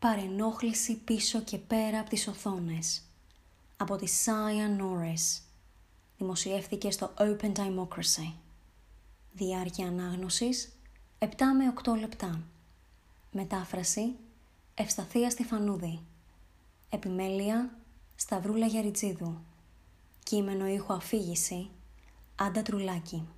Παρενόχληση πίσω και πέρα από τις οθόνες. Από τη Σάια Norris. Δημοσιεύθηκε στο Open Democracy. Διάρκεια ανάγνωσης 7 με 8 λεπτά. Μετάφραση Ευσταθία Στεφανούδη. Επιμέλεια Σταυρούλα Γιαριτζίδου. Κείμενο ήχο αφήγηση Άντα Τρουλάκη.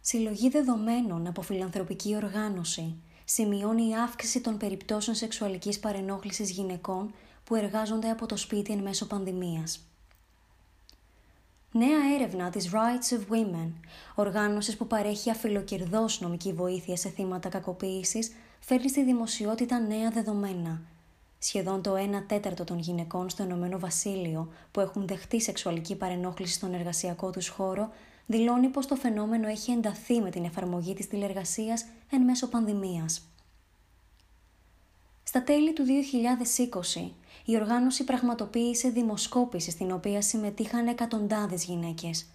Συλλογή δεδομένων από φιλανθρωπική οργάνωση σημειώνει η αύξηση των περιπτώσεων σεξουαλικής παρενόχλησης γυναικών που εργάζονται από το σπίτι εν μέσω πανδημίας. Νέα έρευνα της Rights of Women, οργάνωσης που παρέχει αφιλοκερδός νομική βοήθεια σε θύματα κακοποίησης, φέρνει στη δημοσιότητα νέα δεδομένα. Σχεδόν το 1 τέταρτο των γυναικών στο Ηνωμένο Βασίλειο που έχουν δεχτεί σεξουαλική παρενόχληση στον εργασιακό τους χώρο δηλώνει πως το φαινόμενο έχει ενταθεί με την εφαρμογή της τηλεργασίας εν μέσω πανδημίας. Στα τέλη του 2020, η οργάνωση πραγματοποίησε δημοσκόπηση στην οποία συμμετείχαν εκατοντάδες γυναίκες.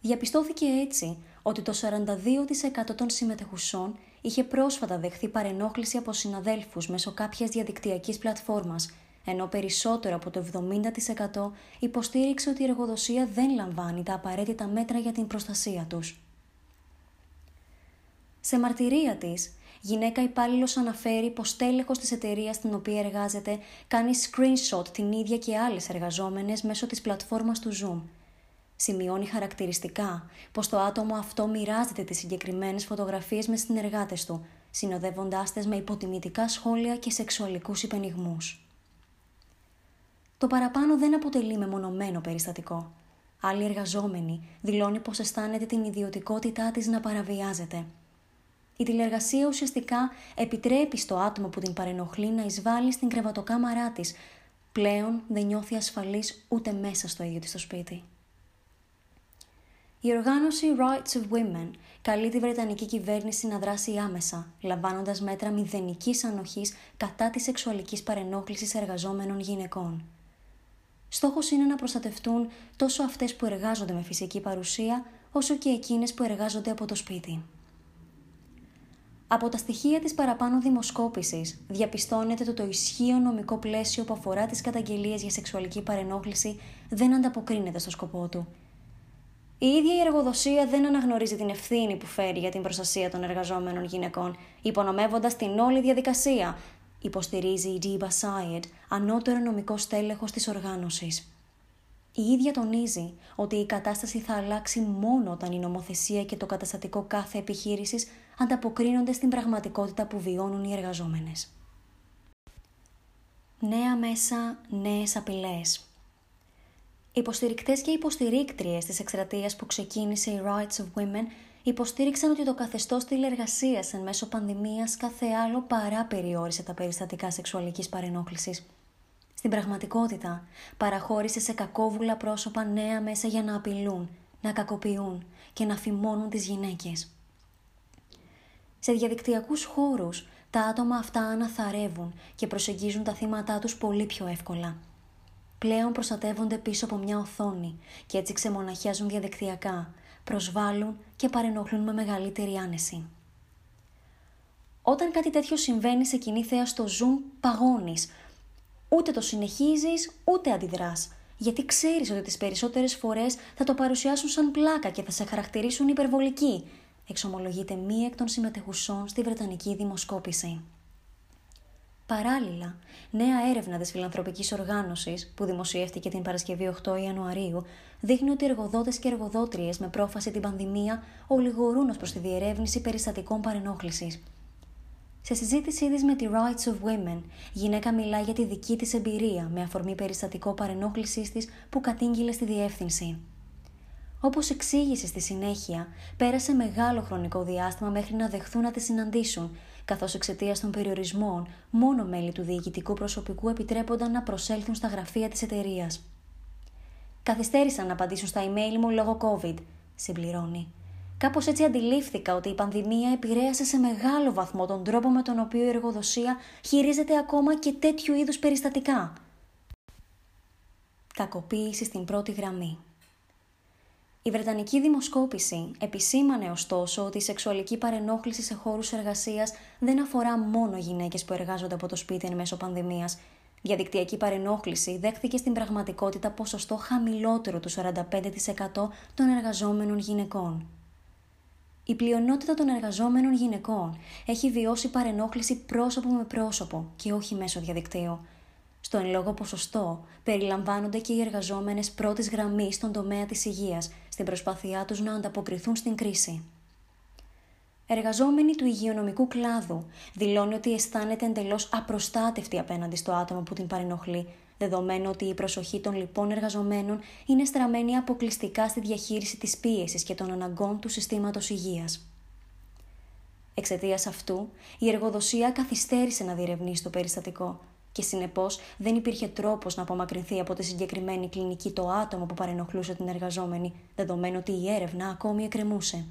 Διαπιστώθηκε έτσι ότι το 42% των συμμετεχουσών είχε πρόσφατα δεχθεί παρενόχληση από συναδέλφους μέσω κάποιας διαδικτυακής πλατφόρμας, ενώ περισσότερο από το 70% υποστήριξε ότι η εργοδοσία δεν λαμβάνει τα απαραίτητα μέτρα για την προστασία τους. Σε μαρτυρία της, γυναίκα υπάλληλος αναφέρει πως τέλεχος της εταιρείας στην οποία εργάζεται κάνει screenshot την ίδια και άλλες εργαζόμενες μέσω της πλατφόρμας του Zoom. Σημειώνει χαρακτηριστικά πως το άτομο αυτό μοιράζεται τις συγκεκριμένες φωτογραφίες με συνεργάτες του, συνοδεύοντάς τε με υποτιμητικά σχόλια και σεξουαλικούς υπενιγμούς. Το παραπάνω δεν αποτελεί μεμονωμένο περιστατικό. Άλλοι εργαζόμενοι δηλώνει πως αισθάνεται την ιδιωτικότητά της να παραβιάζεται – η τηλεργασία ουσιαστικά επιτρέπει στο άτομο που την παρενοχλεί να εισβάλλει στην κρεβατοκάμαρά της. Πλέον δεν νιώθει ασφαλής ούτε μέσα στο ίδιο της το σπίτι. Η οργάνωση Rights of Women καλεί τη Βρετανική κυβέρνηση να δράσει άμεσα, λαμβάνοντας μέτρα μηδενικής ανοχής κατά της σεξουαλικής παρενόχλησης εργαζόμενων γυναικών. Στόχος είναι να προστατευτούν τόσο αυτές που εργάζονται με φυσική παρουσία, όσο και εκείνες που εργάζονται από το σπίτι. Από τα στοιχεία της παραπάνω δημοσκόπησης διαπιστώνεται ότι το ισχύο νομικό πλαίσιο που αφορά τις καταγγελίες για σεξουαλική παρενόχληση δεν ανταποκρίνεται στο σκοπό του. Η ίδια η εργοδοσία δεν αναγνωρίζει την ευθύνη που φέρει για την προστασία των εργαζόμενων γυναικών, υπονομεύοντας την όλη διαδικασία, υποστηρίζει η Diba Sayed, ανώτερο νομικό στέλεχος της οργάνωσης. Η ίδια τονίζει ότι η κατάσταση θα αλλάξει μόνο όταν η νομοθεσία και το καταστατικό κάθε επιχείρησης ανταποκρίνονται στην πραγματικότητα που βιώνουν οι εργαζόμενες. Νέα μέσα, νέες απειλές. Υποστηρικτές και υποστηρίκτριες της εκστρατείας που ξεκίνησε η Rights of Women υποστήριξαν ότι το καθεστώς τηλεργασίας εν μέσω πανδημίας κάθε άλλο παρά περιόρισε τα περιστατικά σεξουαλικής παρενόχλησης. Στην πραγματικότητα, παραχώρησε σε κακόβουλα πρόσωπα νέα μέσα για να απειλούν, να κακοποιούν και να φημώνουν τις γυναίκες. Σε διαδικτυακούς χώρους, τα άτομα αυτά αναθαρεύουν και προσεγγίζουν τα θύματα τους πολύ πιο εύκολα. Πλέον προστατεύονται πίσω από μια οθόνη και έτσι ξεμοναχιάζουν διαδικτυακά, προσβάλλουν και παρενοχλούν με μεγαλύτερη άνεση. Όταν κάτι τέτοιο συμβαίνει σε κοινή θέα στο Zoom, παγώνεις. Ούτε το συνεχίζεις, ούτε αντιδράς. Γιατί ξέρεις ότι τις περισσότερες φορές θα το παρουσιάσουν σαν πλάκα και θα σε χαρακτηρίσουν υπερβολική εξομολογείται μία εκ των συμμετεχουσών στη Βρετανική δημοσκόπηση. Παράλληλα, νέα έρευνα της φιλανθρωπικής οργάνωσης, που δημοσιεύτηκε την Παρασκευή 8 Ιανουαρίου, δείχνει ότι εργοδότες και εργοδότριες με πρόφαση την πανδημία ολιγορούν ως προς τη διερεύνηση περιστατικών παρενόχλησης. Σε συζήτησή της με τη Rights of Women, η γυναίκα μιλά για τη δική της εμπειρία με αφορμή περιστατικό παρενόχλησής της που κατήγγειλε στη διεύθυνση. Όπως εξήγησε στη συνέχεια, πέρασε μεγάλο χρονικό διάστημα μέχρι να δεχθούν να τη συναντήσουν, καθώς εξαιτίας των περιορισμών, μόνο μέλη του διοικητικού προσωπικού επιτρέπονταν να προσέλθουν στα γραφεία της εταιρείας. Καθυστέρησαν να απαντήσουν στα email μου λόγω COVID, συμπληρώνει. Κάπως έτσι αντιλήφθηκα ότι η πανδημία επηρέασε σε μεγάλο βαθμό τον τρόπο με τον οποίο η εργοδοσία χειρίζεται ακόμα και τέτοιου είδους περιστατικά. Κακοποίηση στην πρώτη γραμμή. Η Βρετανική δημοσκόπηση επισήμανε ωστόσο ότι η σεξουαλική παρενόχληση σε χώρους εργασίας δεν αφορά μόνο γυναίκες που εργάζονται από το σπίτι εν μέσω πανδημίας. Διαδικτυακή παρενόχληση δέχθηκε στην πραγματικότητα ποσοστό χαμηλότερο του 45% των εργαζόμενων γυναικών. Η πλειονότητα των εργαζόμενων γυναικών έχει βιώσει παρενόχληση πρόσωπο με πρόσωπο και όχι μέσω διαδικτύου. Στο εν λόγω ποσοστό περιλαμβάνονται και οι εργαζόμενες πρώτης γραμμής στον τομέα της υγείας, στην προσπάθειά τους να ανταποκριθούν στην κρίση. Εργαζόμενη του υγειονομικού κλάδου δηλώνει ότι αισθάνεται εντελώς απροστάτευτη απέναντι στο άτομο που την παρενοχλεί, δεδομένου ότι η προσοχή των λοιπών εργαζομένων είναι στραμμένη αποκλειστικά στη διαχείριση της πίεσης και των αναγκών του συστήματος υγείας. Εξαιτίας αυτού, η εργοδοσία καθυστέρησε να διερευνήσει το περιστατικό, και συνεπώς δεν υπήρχε τρόπος να απομακρυνθεί από τη συγκεκριμένη κλινική το άτομο που παρενοχλούσε την εργαζόμενη, δεδομένου ότι η έρευνα ακόμη εκκρεμούσε.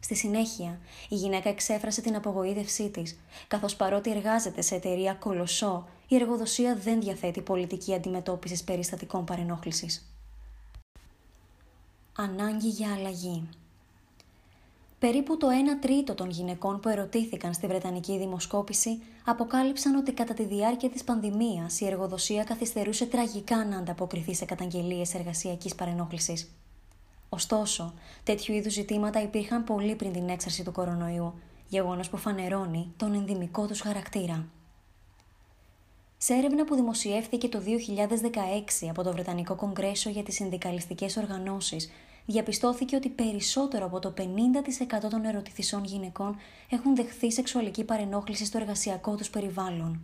Στη συνέχεια, η γυναίκα εξέφρασε την απογοήτευσή της, καθώς παρότι εργάζεται σε εταιρεία κολοσσό, η εργοδοσία δεν διαθέτει πολιτική αντιμετώπισης περιστατικών παρενόχλησης. Ανάγκη για αλλαγή. Περίπου το 1 τρίτο των γυναικών που ερωτήθηκαν στη Βρετανική δημοσκόπηση αποκάλυψαν ότι κατά τη διάρκεια της πανδημίας η εργοδοσία καθυστερούσε τραγικά να ανταποκριθεί σε καταγγελίες εργασιακής παρενόχλησης. Ωστόσο, τέτοιου είδους ζητήματα υπήρχαν πολύ πριν την έξαρση του κορονοϊού, γεγονός που φανερώνει τον ενδυμικό τους χαρακτήρα. Σε έρευνα που δημοσιεύθηκε το 2016 από το Βρετανικό Κογκρέσο για τις Συνδικαλιστικές Οργανώσεις, διαπιστώθηκε ότι περισσότερο από το 50% των ερωτηθισών γυναικών έχουν δεχθεί σεξουαλική παρενόχληση στο εργασιακό τους περιβάλλον.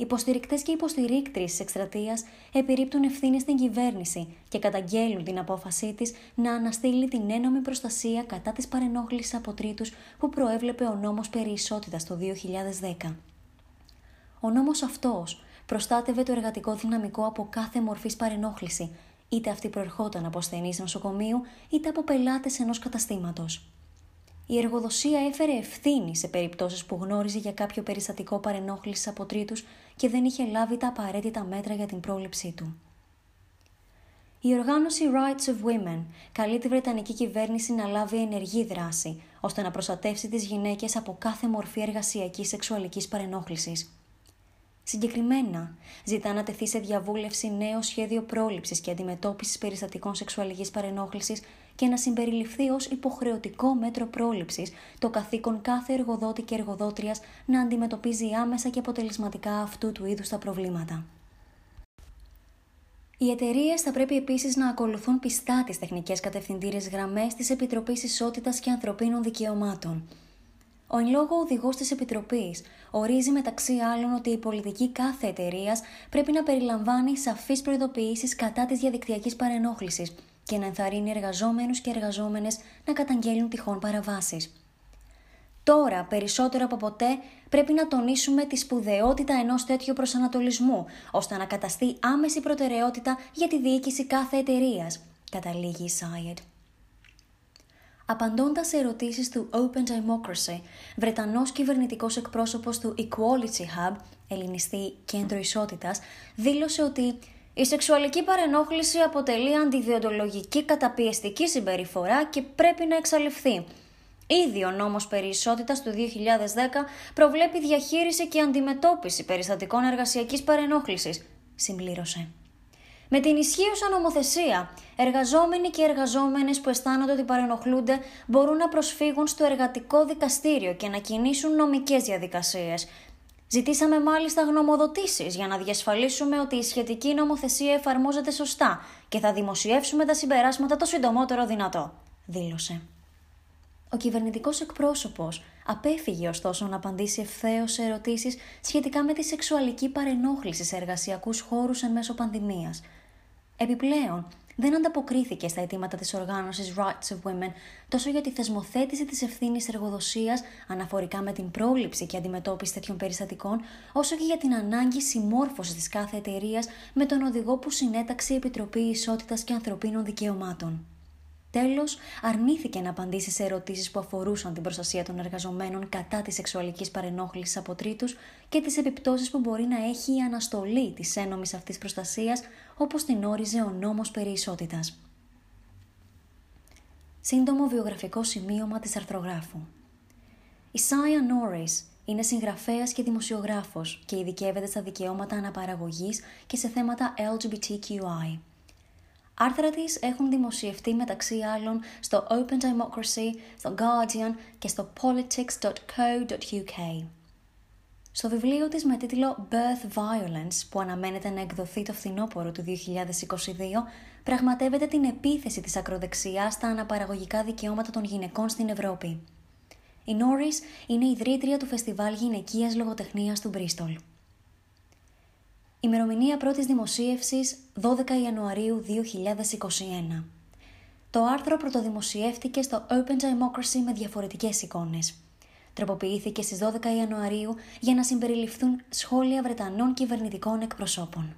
Υποστηρικτές και υποστηρίκτριες της εκστρατείας επιρρύπτουν ευθύνη στην κυβέρνηση και καταγγέλουν την απόφασή της να αναστείλει την ένομη προστασία κατά της παρενόχλησης από τρίτους που προέβλεπε ο νόμος περί ισότητας το 2010. Ο νόμος αυτός προστάτευε το εργατικό δυναμικό από κάθε μορφής παρενόχληση, είτε αυτή προερχόταν από ασθενείς νοσοκομείου είτε από πελάτες ενός καταστήματος. Η εργοδοσία έφερε ευθύνη σε περιπτώσεις που γνώριζε για κάποιο περιστατικό παρενόχλησης από τρίτους και δεν είχε λάβει τα απαραίτητα μέτρα για την πρόληψή του. Η οργάνωση Rights of Women καλεί τη Βρετανική κυβέρνηση να λάβει ενεργή δράση, ώστε να προστατεύσει τις γυναίκες από κάθε μορφή εργασιακής σεξουαλικής παρενόχλησης. Συγκεκριμένα, ζητά να τεθεί σε διαβούλευση νέο σχέδιο πρόληψης και αντιμετώπισης περιστατικών σεξουαλικής παρενόχλησης και να συμπεριληφθεί ως υποχρεωτικό μέτρο πρόληψης το καθήκον κάθε εργοδότη και εργοδότριας να αντιμετωπίζει άμεσα και αποτελεσματικά αυτού του είδους τα προβλήματα. Οι εταιρείες θα πρέπει επίσης να ακολουθούν πιστά τις τεχνικές κατευθυντήρε γραμμές της Επιτροπής Ισότητας και Ανθρωπίνων Δικαιωμάτων, ο εν λόγω οδηγός της Επιτροπής ορίζει μεταξύ άλλων ότι η πολιτική κάθε εταιρείας πρέπει να περιλαμβάνει σαφείς προειδοποιήσεις κατά της διαδικτυακής παρενόχλησης και να ενθαρρύνει εργαζόμενους και εργαζόμενες να καταγγέλνουν τυχόν παραβάσεις. Τώρα, περισσότερο από ποτέ, πρέπει να τονίσουμε τη σπουδαιότητα ενός τέτοιου προσανατολισμού, ώστε να καταστεί άμεση προτεραιότητα για τη διοίκηση κάθε εταιρείας, καταλήγει η Σάιετ. Απαντώντας σε ερωτήσεις του Open Democracy, Βρετανός κυβερνητικός εκπρόσωπος του Equality Hub, ελληνιστή κέντρο ισότητας, δήλωσε ότι η σεξουαλική παρενόχληση αποτελεί αντιδιοντολογική καταπιεστική συμπεριφορά και πρέπει να εξαλειφθεί. Ήδη ο νόμος περί ισότητας του 2010 προβλέπει διαχείριση και αντιμετώπιση περιστατικών εργασιακής παρενόχλησης, συμπλήρωσε. Με την ισχύουσα νομοθεσία, εργαζόμενοι και εργαζόμενες που αισθάνονται ότι παρενοχλούνται μπορούν να προσφύγουν στο εργατικό δικαστήριο και να κινήσουν νομικές διαδικασίες. Ζητήσαμε μάλιστα γνωμοδοτήσεις για να διασφαλίσουμε ότι η σχετική νομοθεσία εφαρμόζεται σωστά και θα δημοσιεύσουμε τα συμπεράσματα το συντομότερο δυνατό, δήλωσε. Ο κυβερνητικός εκπρόσωπος απέφυγε ωστόσο να απαντήσει ευθέως σε ερωτήσεις σχετικά με τη σεξουαλική παρενόχληση σε εργασιακούς χώρους εν μέσω πανδημίας. Επιπλέον, δεν ανταποκρίθηκε στα αιτήματα της οργάνωσης Rights of Women τόσο για τη θεσμοθέτηση της ευθύνης εργοδοσίας αναφορικά με την πρόληψη και αντιμετώπιση τέτοιων περιστατικών, όσο και για την ανάγκη συμμόρφωσης της κάθε εταιρείας με τον οδηγό που συνέταξε η Επιτροπή Ισότητας και Ανθρωπίνων Δικαιωμάτων. Τέλος, αρνήθηκε να απαντήσει σε ερωτήσεις που αφορούσαν την προστασία των εργαζομένων κατά της σεξουαλικής παρενόχλησης από τρίτους και τις επιπτώσεις που μπορεί να έχει η αναστολή της ένομης αυτής προστασίας, όπως την όριζε ο νόμος περί ισότητας. σύντομο βιογραφικό σημείωμα της αρθρογράφου. Η Σάια Νόρις είναι συγγραφέας και δημοσιογράφος και ειδικεύεται στα δικαιώματα αναπαραγωγής και σε θέματα LGBTQI. Άρθρα της έχουν δημοσιευτεί μεταξύ άλλων στο Open Democracy, στο Guardian και στο politics.co.uk. Στο βιβλίο της με τίτλο Birth Violence, που αναμένεται να εκδοθεί το φθινόπωρο του 2022, πραγματεύεται την επίθεση της ακροδεξιάς στα αναπαραγωγικά δικαιώματα των γυναικών στην Ευρώπη. Η Norris είναι ιδρύτρια του Φεστιβάλ Γυναικείας Λογοτεχνίας του Μπρίστολ. Ημερομηνία πρώτης δημοσίευσης 12 Ιανουαρίου 2021. Το άρθρο πρωτοδημοσιεύτηκε στο Open Democracy με διαφορετικές εικόνες. Τροποποιήθηκε στις 12 Ιανουαρίου για να συμπεριληφθούν σχόλια Βρετανών κυβερνητικών εκπροσώπων.